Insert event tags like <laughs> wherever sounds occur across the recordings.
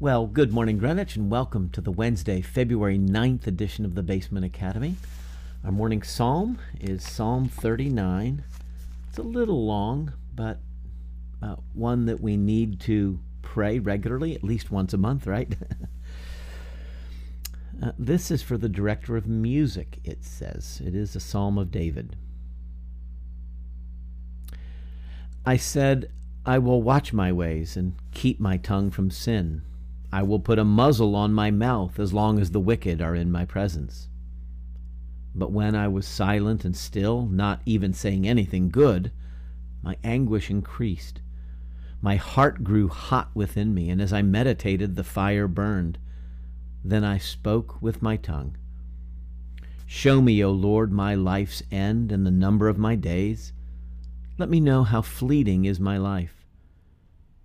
Well, good morning, Greenwich, and welcome to the Wednesday, February 9th edition of the Basement Academy. Our morning psalm is Psalm 39. It's a little long, but uh, one that we need to pray regularly, at least once a month, right? <laughs> uh, this is for the director of music, it says. It is a psalm of David. I said, I will watch my ways and keep my tongue from sin. I will put a muzzle on my mouth as long as the wicked are in my presence. But when I was silent and still, not even saying anything good, my anguish increased. My heart grew hot within me, and as I meditated, the fire burned. Then I spoke with my tongue. Show me, O Lord, my life's end and the number of my days. Let me know how fleeting is my life.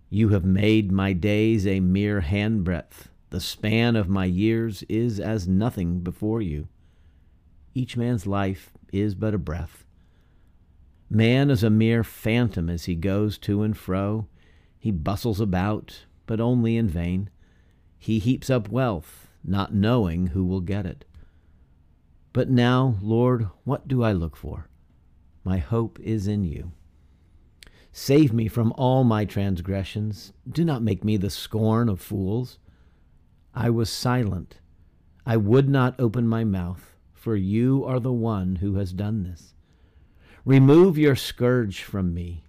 You have made my days a mere handbreadth. The span of my years is as nothing before you. Each man's life is but a breath. Man is a mere phantom as he goes to and fro. He bustles about, but only in vain. He heaps up wealth, not knowing who will get it. But now, Lord, what do I look for? My hope is in you. Save me from all my transgressions. Do not make me the scorn of fools. I was silent. I would not open my mouth, for you are the one who has done this. Remove your scourge from me.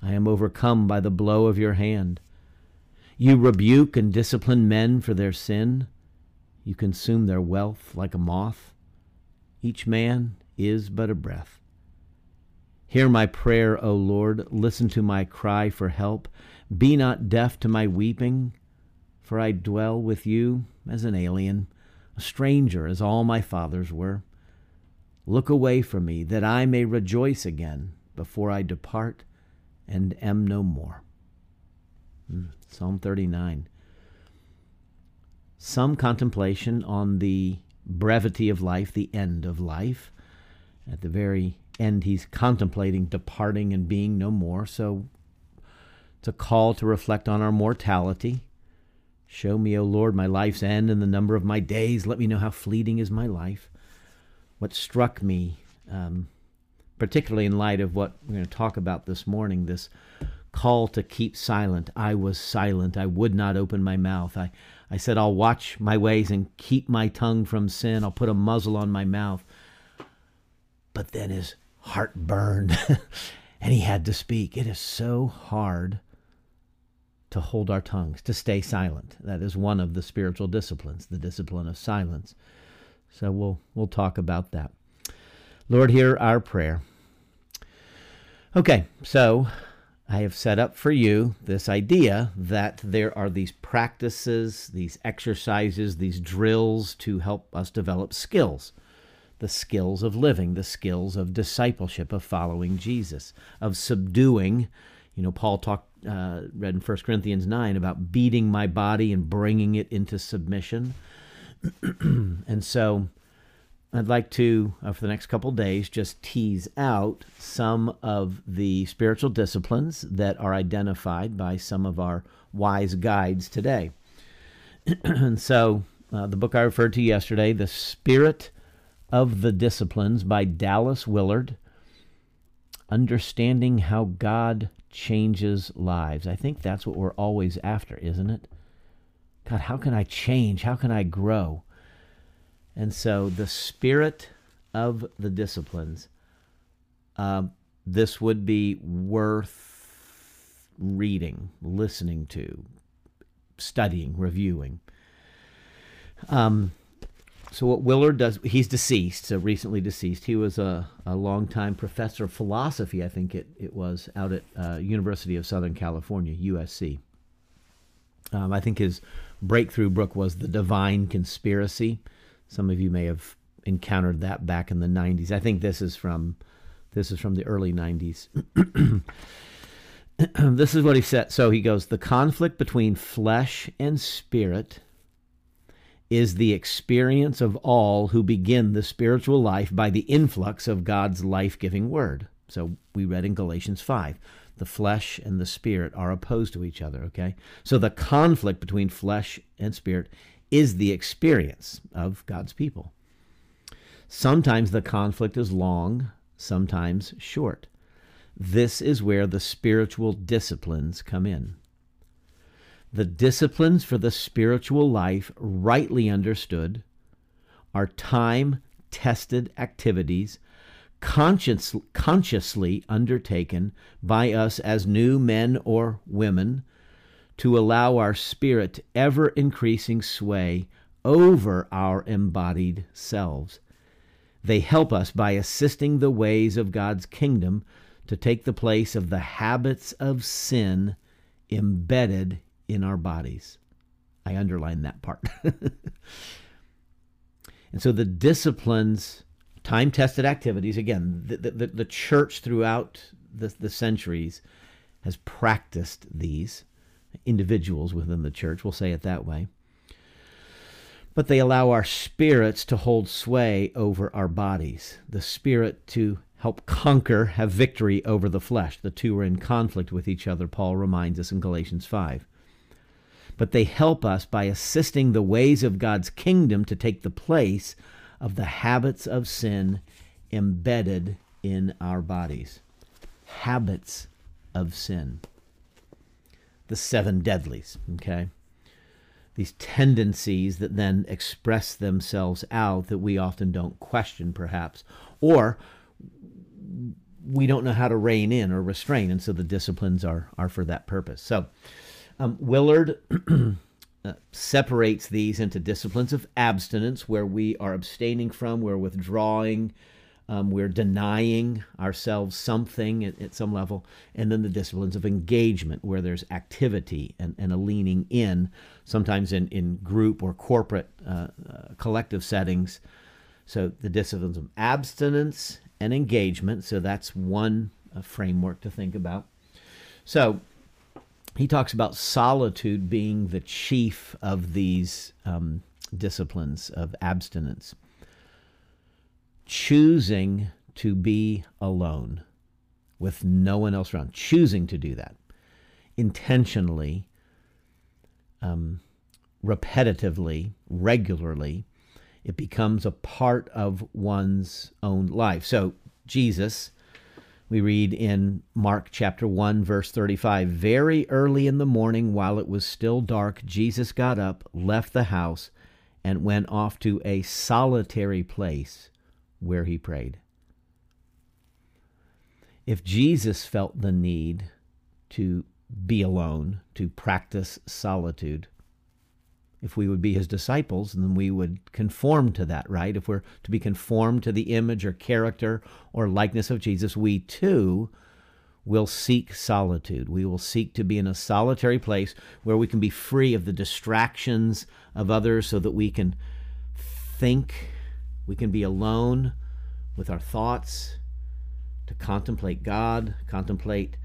I am overcome by the blow of your hand. You rebuke and discipline men for their sin. You consume their wealth like a moth. Each man is but a breath. Hear my prayer, O Lord. Listen to my cry for help. Be not deaf to my weeping, for I dwell with you as an alien, a stranger as all my fathers were. Look away from me, that I may rejoice again before I depart and am no more. Hmm, Psalm 39. Some contemplation on the brevity of life, the end of life. At the very and he's contemplating departing and being no more. So it's a call to reflect on our mortality. Show me, O Lord, my life's end and the number of my days. Let me know how fleeting is my life. What struck me, um, particularly in light of what we're going to talk about this morning, this call to keep silent. I was silent. I would not open my mouth. I, I said, I'll watch my ways and keep my tongue from sin. I'll put a muzzle on my mouth. But then his heart burned <laughs> and he had to speak. It is so hard to hold our tongues, to stay silent. That is one of the spiritual disciplines, the discipline of silence. So we'll we'll talk about that. Lord, hear our prayer. Okay, so I have set up for you this idea that there are these practices, these exercises, these drills to help us develop skills the skills of living, the skills of discipleship, of following Jesus, of subduing. You know, Paul talked, uh, read in 1 Corinthians 9 about beating my body and bringing it into submission. <clears throat> and so I'd like to, uh, for the next couple days, just tease out some of the spiritual disciplines that are identified by some of our wise guides today. <clears throat> and so uh, the book I referred to yesterday, The Spirit of the Disciplines by Dallas Willard. Understanding how God changes lives. I think that's what we're always after, isn't it? God, how can I change? How can I grow? And so, the spirit of the disciplines, uh, this would be worth reading, listening to, studying, reviewing. Um, so what Willard does, he's deceased, so recently deceased. He was a, a longtime professor of philosophy, I think it, it was, out at uh, University of Southern California, USC. Um, I think his breakthrough book was The Divine Conspiracy. Some of you may have encountered that back in the 90s. I think this is from this is from the early 90s. <clears throat> this is what he said. So he goes, "The conflict between flesh and spirit is the experience of all who begin the spiritual life by the influx of God's life giving word. So we read in Galatians 5 the flesh and the spirit are opposed to each other, okay? So the conflict between flesh and spirit is the experience of God's people. Sometimes the conflict is long, sometimes short. This is where the spiritual disciplines come in. The disciplines for the spiritual life, rightly understood, are time tested activities conscious, consciously undertaken by us as new men or women to allow our spirit ever increasing sway over our embodied selves. They help us by assisting the ways of God's kingdom to take the place of the habits of sin embedded in our bodies. I underline that part. <laughs> and so the disciplines, time tested activities, again, the, the, the church throughout the, the centuries has practiced these. Individuals within the church, we'll say it that way but they allow our spirits to hold sway over our bodies. The spirit to help conquer, have victory over the flesh. The two are in conflict with each other, Paul reminds us in Galatians 5. But they help us by assisting the ways of God's kingdom to take the place of the habits of sin embedded in our bodies. Habits of sin. The seven deadlies, okay? these tendencies that then express themselves out that we often don't question, perhaps, or we don't know how to rein in or restrain, and so the disciplines are are for that purpose. So, um, Willard <clears throat> uh, separates these into disciplines of abstinence, where we are abstaining from, we're withdrawing um, we're denying ourselves something at, at, some level. And then the disciplines of engagement, where there's activity and, and a leaning in, sometimes in, in group or corporate uh, uh, collective settings. So the disciplines of abstinence and engagement. So that's one uh, framework to think about. So he talks about solitude being the chief of these um, disciplines of abstinence choosing to be alone with no one else around, choosing to do that intentionally, um, repetitively, regularly, it becomes a part of one's own life. So, Jesus, we read in Mark chapter 1, verse 35 Very early in the morning, while it was still dark, Jesus got up, left the house, and went off to a solitary place where he prayed. If Jesus felt the need to be alone, to practice solitude, if we would be his disciples, then we would conform to that, right? If we're to be conformed to the image or character or likeness of Jesus, we too will seek solitude. We will seek to be in a solitary place where we can be free of the distractions of others so that we can think we can be alone with our thoughts to contemplate God, contemplate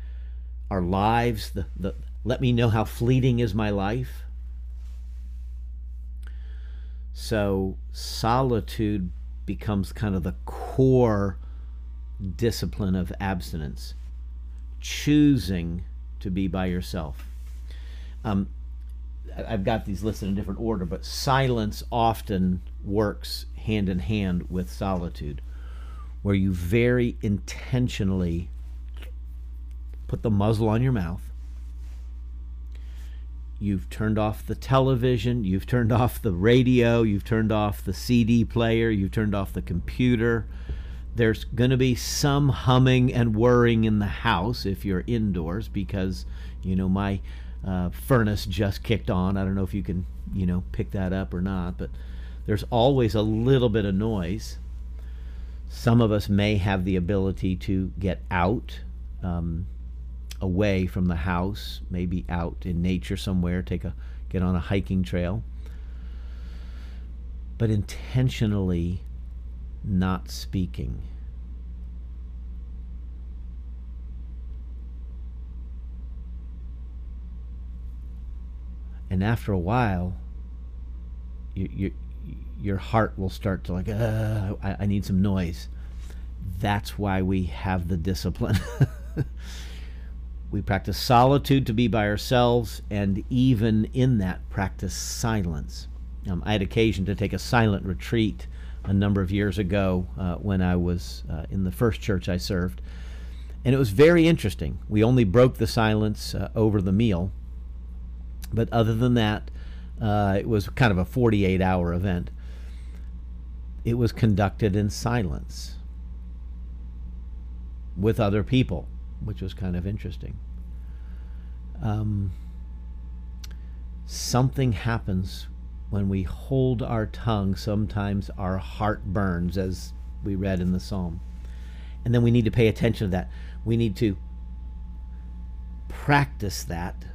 our lives, the, the let me know how fleeting is my life. So solitude becomes kind of the core discipline of abstinence, choosing to be by yourself. Um, I've got these listed in a different order, but silence often works hand in hand with solitude, where you very intentionally put the muzzle on your mouth. You've turned off the television, you've turned <laughs> off the radio, you've turned off the CD player, you've turned off the computer. There's going to be some humming and whirring in the house if you're indoors because, you know, my uh, furnace just kicked on. I don't know if you can, you know, pick that up or not, but there's always a little bit of noise. Some of us may have the ability to get out, um, away from the house, maybe out in nature somewhere, take a get on a hiking trail. But intentionally not speaking. And after a while, you, you, your heart will start to like, I, I need some noise. That's why we have the discipline. <laughs> we practice solitude to be by ourselves, and even in that, practice silence. Um, I had occasion to take a silent retreat a number of years ago uh, when I was uh, in the first church I served. And it was very interesting. We only broke the silence uh, over the meal. But other than that, uh, it was kind of a 48 hour event. It was conducted in silence with other people, which was kind of interesting. Um, something happens when we hold our tongue. Sometimes our heart burns, as we read in the psalm. And then we need to pay attention to that. We need to practice that,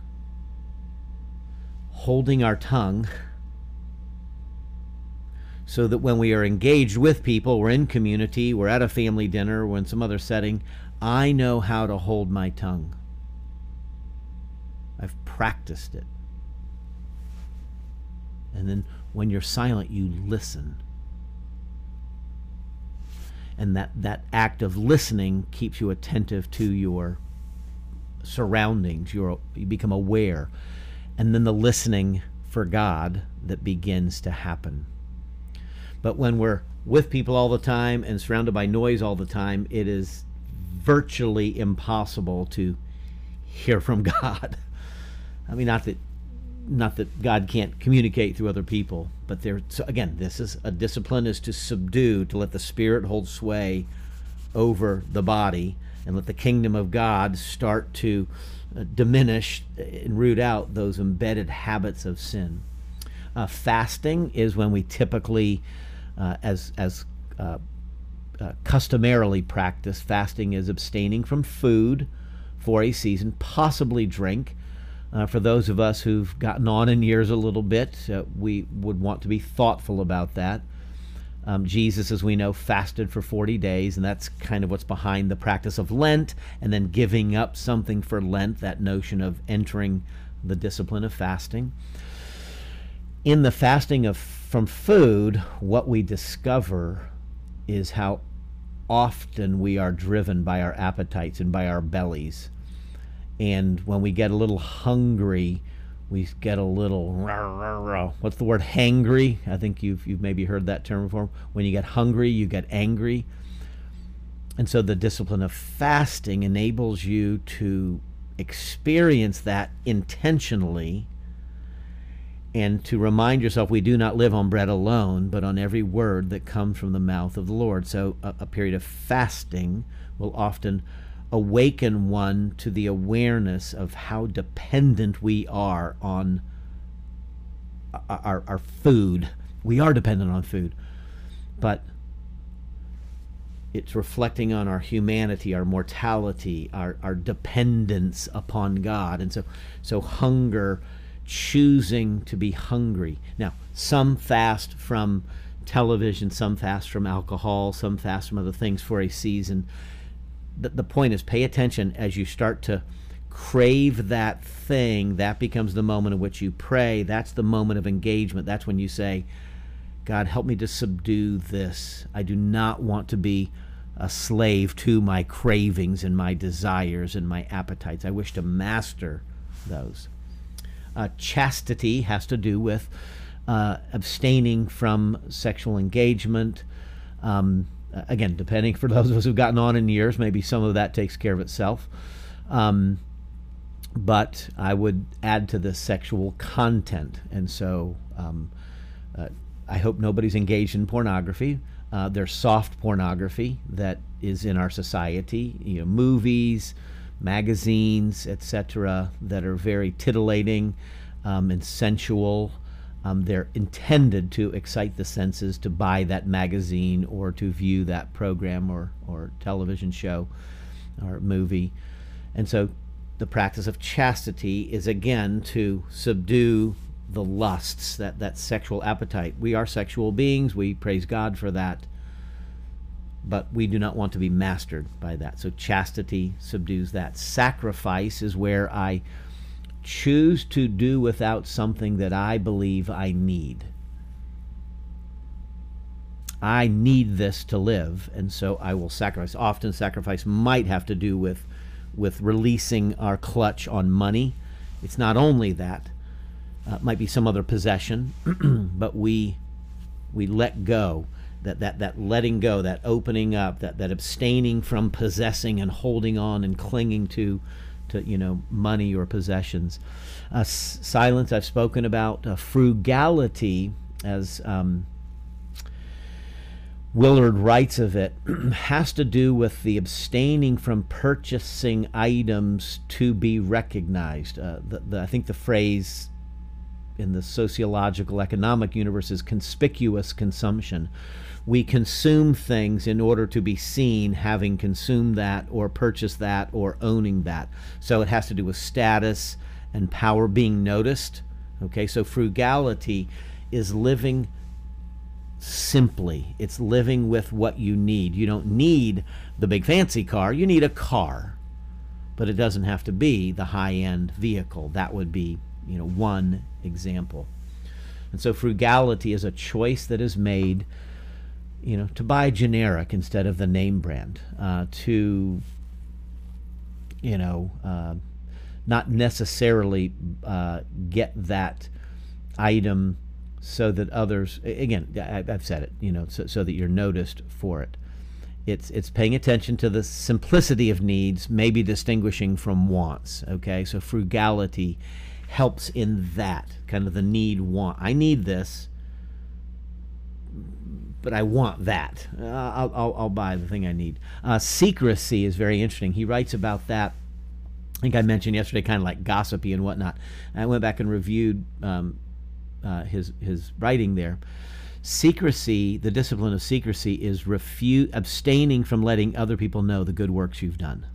holding our tongue, so that when we are engaged with people, we're in community, we're at a family dinner, we're in some other setting, I know how to hold my tongue. I've practiced it. And then when you're silent, you listen and that that act of listening keeps you attentive to your surroundings You're, you become aware and then the listening for god that begins to happen but when we're with people all the time and surrounded by noise all the time it is virtually impossible to hear from <laughs> god i mean not that not that God can't communicate through other people, but there. So again, this is a discipline is to subdue, to let the spirit hold sway over the body, and let the kingdom of God start to uh, diminish and root out those embedded habits of sin. Uh, fasting is when we typically, uh, as as uh, uh, customarily practice, fasting is abstaining from food for a season, possibly drink. Uh, for those of us who've gotten on in years a little bit, uh, we would want to be thoughtful about that. Um, Jesus, as we know, fasted for 40 days, and that's kind of what's behind the practice of Lent, and then giving up something for Lent, that notion of entering the discipline of fasting. In the fasting of from food, what we discover is how often we are driven by our appetites and by our bellies. And when we get a little hungry, we get a little what's the word? Hangry? I think you've, you've maybe heard that term before. When you get hungry you get angry. And so the discipline of fasting enables you to experience that intentionally and to remind yourself we do not live on bread alone but on every word that comes from the mouth of the lord so a, a period of fasting will often awaken one to the awareness of how dependent we are on our, our food. We are dependent on food, but it's reflecting on our humanity, our mortality, our, our dependence upon God. And so, so hunger, choosing to be hungry. Now, some fast from television, some fast from alcohol, some fast from other things for a season. The, the point is pay attention as you start to crave that thing. That becomes the moment in which you pray. That's the moment of engagement. That's when you say god help me to subdue this. I do not want to be a slave to my cravings and my desires and my appetites. I wish to master those uh, chastity has to do with uh, abstaining from sexual engagement um, again, depending for those of us who've gotten on in years, maybe some of that takes care of itself. Um, but I would add to the sexual content, and so um, uh, I hope nobody's engaged in pornography. Uh, there's soft pornography that is in our society, you know, movies, magazines, etc., that are very titillating um, and sensual. Um, they're intended to excite the senses to buy that magazine or to view that program or, or television show or movie. And so the practice of chastity is again to subdue the lusts, that, that sexual appetite. We are sexual beings, we praise God for that, but we do not want to be mastered by that. So chastity subdues that. Sacrifice is where I choose to do without something that I believe I need. I need this to live, and so I will sacrifice. Often, sacrifice might have to do with with releasing our clutch on money. It's not only that, uh, it might be some other possession, <clears throat> but we we let go. That, that, that letting go, that opening up, that, that abstaining from possessing and holding on and clinging to, to you know, money or possessions. Uh, s- silence, I've spoken about. Uh, frugality, as um, Willard writes of it, <clears throat> has to do with the abstaining from purchasing items to be recognized. Uh, the, the, I think the phrase in the sociological economic universe is conspicuous consumption. We consume things in order to be seen having consumed that or purchased that or owning that. So it has to do with status and power being noticed. Okay, so frugality is living simply. It's living with what you need. You don't need the big fancy car, you need a car. But it doesn't have to be the high end vehicle. That would be, you know, one example. And so frugality is a choice that is made, you know, to buy generic instead of the name brand, uh, to, you know, uh, not necessarily uh, get that item so that others again i've said it you know so, so that you're noticed for it. It's it's paying attention to the simplicity of needs maybe distinguishing from wants okay? So frugality helps in that kind of the need want i need this but i want that uh, I'll, I'll, I'll, buy the thing i need uh, secrecy is very interesting he writes about that I think I mentioned yesterday, kind of like gossipy and whatnot. I went back and reviewed um, uh, his his writing there. Secrecy, the discipline of secrecy, is refu- abstaining from letting other people know the good works you've done.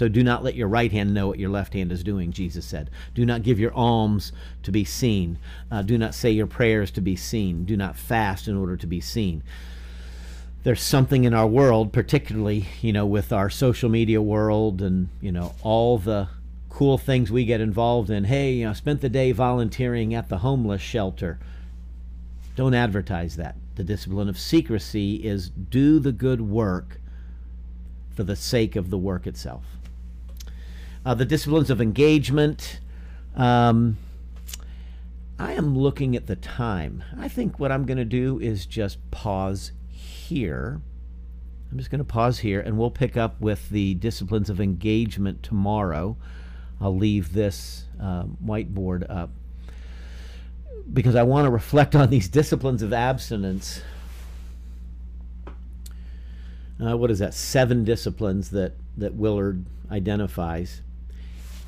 So do not let your right hand know what your left hand is doing, Jesus said. Do not give your alms to be seen. Uh, do not say your prayers to be seen. Do not fast in order to be seen. There's something in our world, particularly, you know, with our social media world and, you know, all the cool things we get involved in. Hey, you know, spent the day volunteering at the homeless shelter. Don't advertise that. The discipline of secrecy is do the good work for the sake of the work itself. Uh, the disciplines of engagement. Um, I am looking at the time. I think what I'm going to do is just pause here. I'm just going to pause here and we'll pick up with the disciplines of engagement tomorrow. I'll leave this uh, whiteboard up because I want to reflect on these disciplines of abstinence. Uh, what is that? Seven disciplines that, that Willard identifies.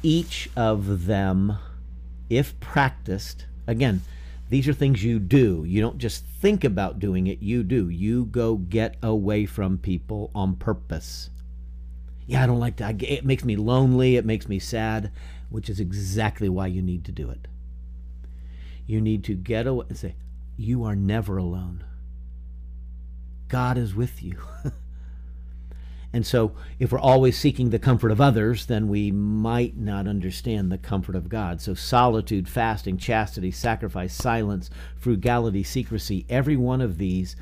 Each of them, if practiced, again, these are things you do. You don't just think about doing it, you do. You go get away from people on purpose yeah, I don't like that. It makes me lonely. It makes me sad, which is exactly why you need to do it. You need to get away and say, You are never alone. God is with you. <laughs> and so, if we're always seeking the comfort of others, then we might not understand the comfort of God. So, solitude, fasting, chastity, sacrifice, silence, frugality, secrecy, every one of these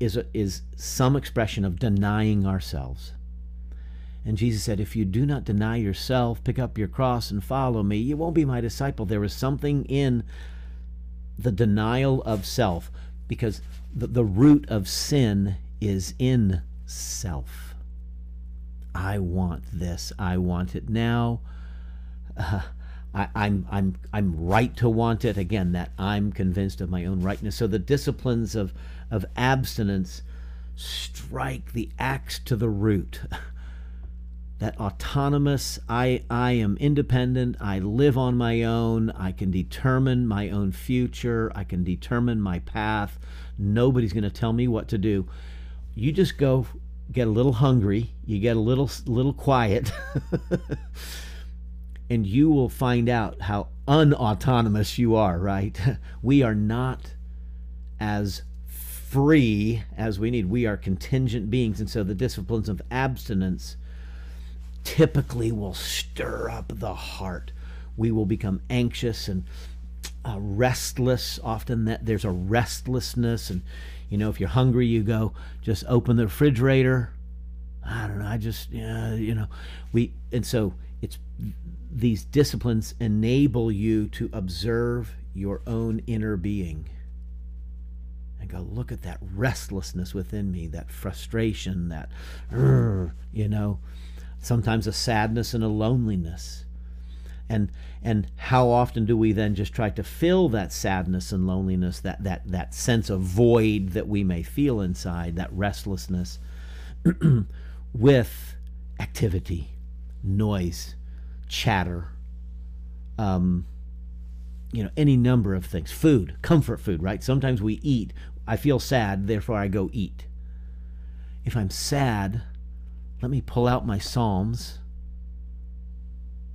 is, a, is some expression of denying ourselves and Jesus said, If you do not deny yourself, pick up your cross and follow me, you won't be my disciple. There is something in the denial of self because the, the root of sin is in self. I want this. I want it now. Uh, <laughs> I, I'm I'm I'm right to want it. Again, that I'm convinced of my own rightness. So the disciplines of of abstinence strike the axe to the root. <laughs> that autonomous I I am independent, I live on my own, I can determine my own future, I can determine my path. Nobody's going to tell me what to do. You just go get a little hungry, you get a little little quiet. <laughs> and you will find out how unautonomous you are, right? <laughs> We are not as free as we need. We are contingent beings. And so the disciplines of abstinence typically will stir up the heart. We will become anxious and uh, restless. Often that there's a restlessness, and you know, if you're hungry, you go just open the refrigerator, I don't know. I just, yeah, you know, we, and so it's these disciplines enable you to observe your own inner being and go, look at that restlessness within me, that frustration, that, you know, sometimes a sadness and a loneliness. And, and how often do we then just try to fill that sadness and loneliness, that, that, that sense of void that we may feel inside, that restlessness, <clears throat> with activity, noise, chatter, um, you know, any number of things. Food, comfort food, right? Sometimes we eat. I feel sad, therefore I go eat. If I'm sad, let me pull out my Psalms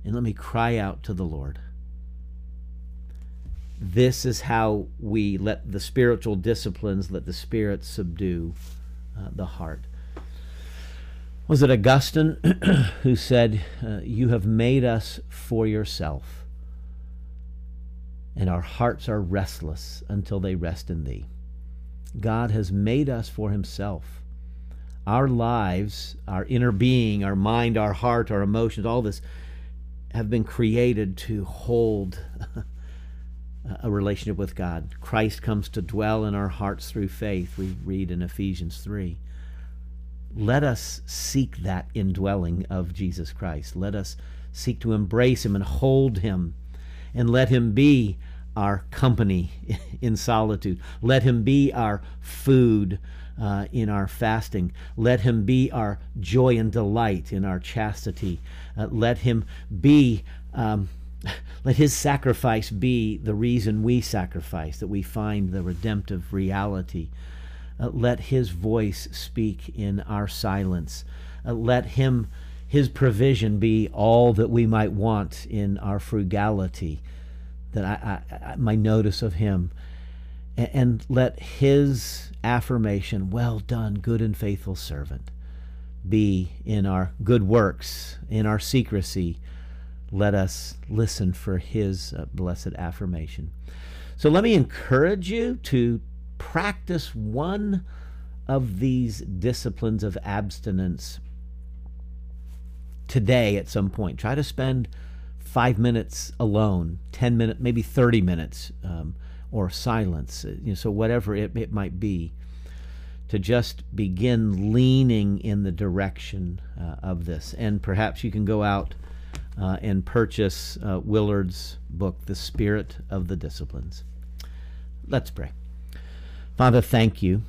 and let me cry out to the Lord. This is how we let the spiritual disciplines, let the Spirit subdue uh, the heart. Was it Augustine <clears throat> who said, uh, You have made us for yourself, and our hearts are restless until they rest in thee? God has made us for himself. Our lives, our inner being, our mind, our heart, our emotions, all this have been created to hold <laughs> a relationship with God. Christ comes to dwell in our hearts through faith, we read in Ephesians 3 let us seek that indwelling of Jesus Christ. Let us seek to embrace him and hold him and let him be our company <laughs> in solitude. Let him be our food uh, in our fasting. Let him be our joy and delight in our chastity. Uh, let him be. Um, <laughs> let his sacrifice be the reason we sacrifice, that we find the redemptive reality uh, let his voice speak in our silence. Uh, let him his provision be all that we might want in our frugality. That I, I, I my notice of him, and, and let his affirmation, "Well done, good and faithful servant," be in our good works, in our secrecy. Let us listen for his uh, blessed affirmation. So let me encourage you to practice one of these disciplines of abstinence today at some point. Try to spend five minutes alone, 10 minutes, maybe 30 minutes, um, or silence. Uh, you know, so, whatever it, it might be, to just begin leaning in the direction uh, of this. And perhaps you can go out uh, and purchase uh, Willard's book, The Spirit of the Disciplines. Let's pray. Father, thank you.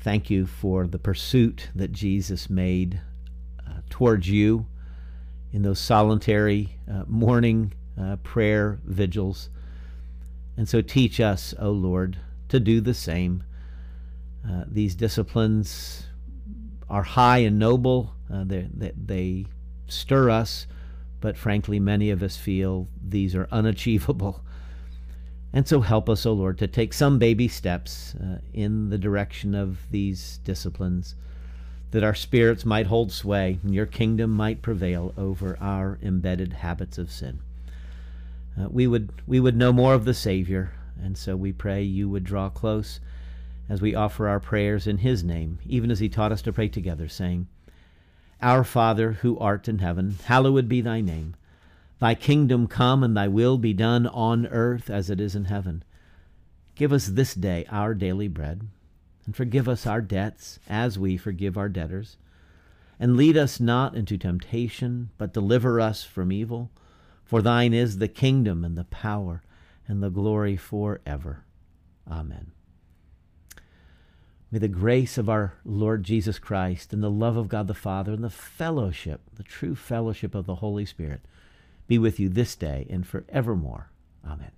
Thank you for the pursuit that Jesus made uh, towards you in those solitary uh, morning prayer vigils. And so teach us, O Lord, to do the same. Uh, these disciplines are high and noble, uh, they, they, they stir us, but frankly, many of us feel these are unachievable. And so help us, O Lord, to take some baby steps uh, in the direction of these disciplines, that our spirits might hold sway and your kingdom might prevail over our embedded habits of sin. Uh, we, would, we would know more of the Savior, and so we pray you would draw close as we offer our prayers in his name, even as he taught us to pray together, saying, Our Father, who art in heaven, hallowed be thy name. Thy kingdom come and thy will be done on earth as it is in heaven. Give us this day our daily bread, and forgive us our debts as we forgive our debtors. And lead us not into temptation, but deliver us from evil. For thine is the kingdom and the power and the glory forever. Amen. May the grace of our Lord Jesus Christ and the love of God the Father and the fellowship, the true fellowship of the Holy Spirit, be with you this day and forevermore. Amen.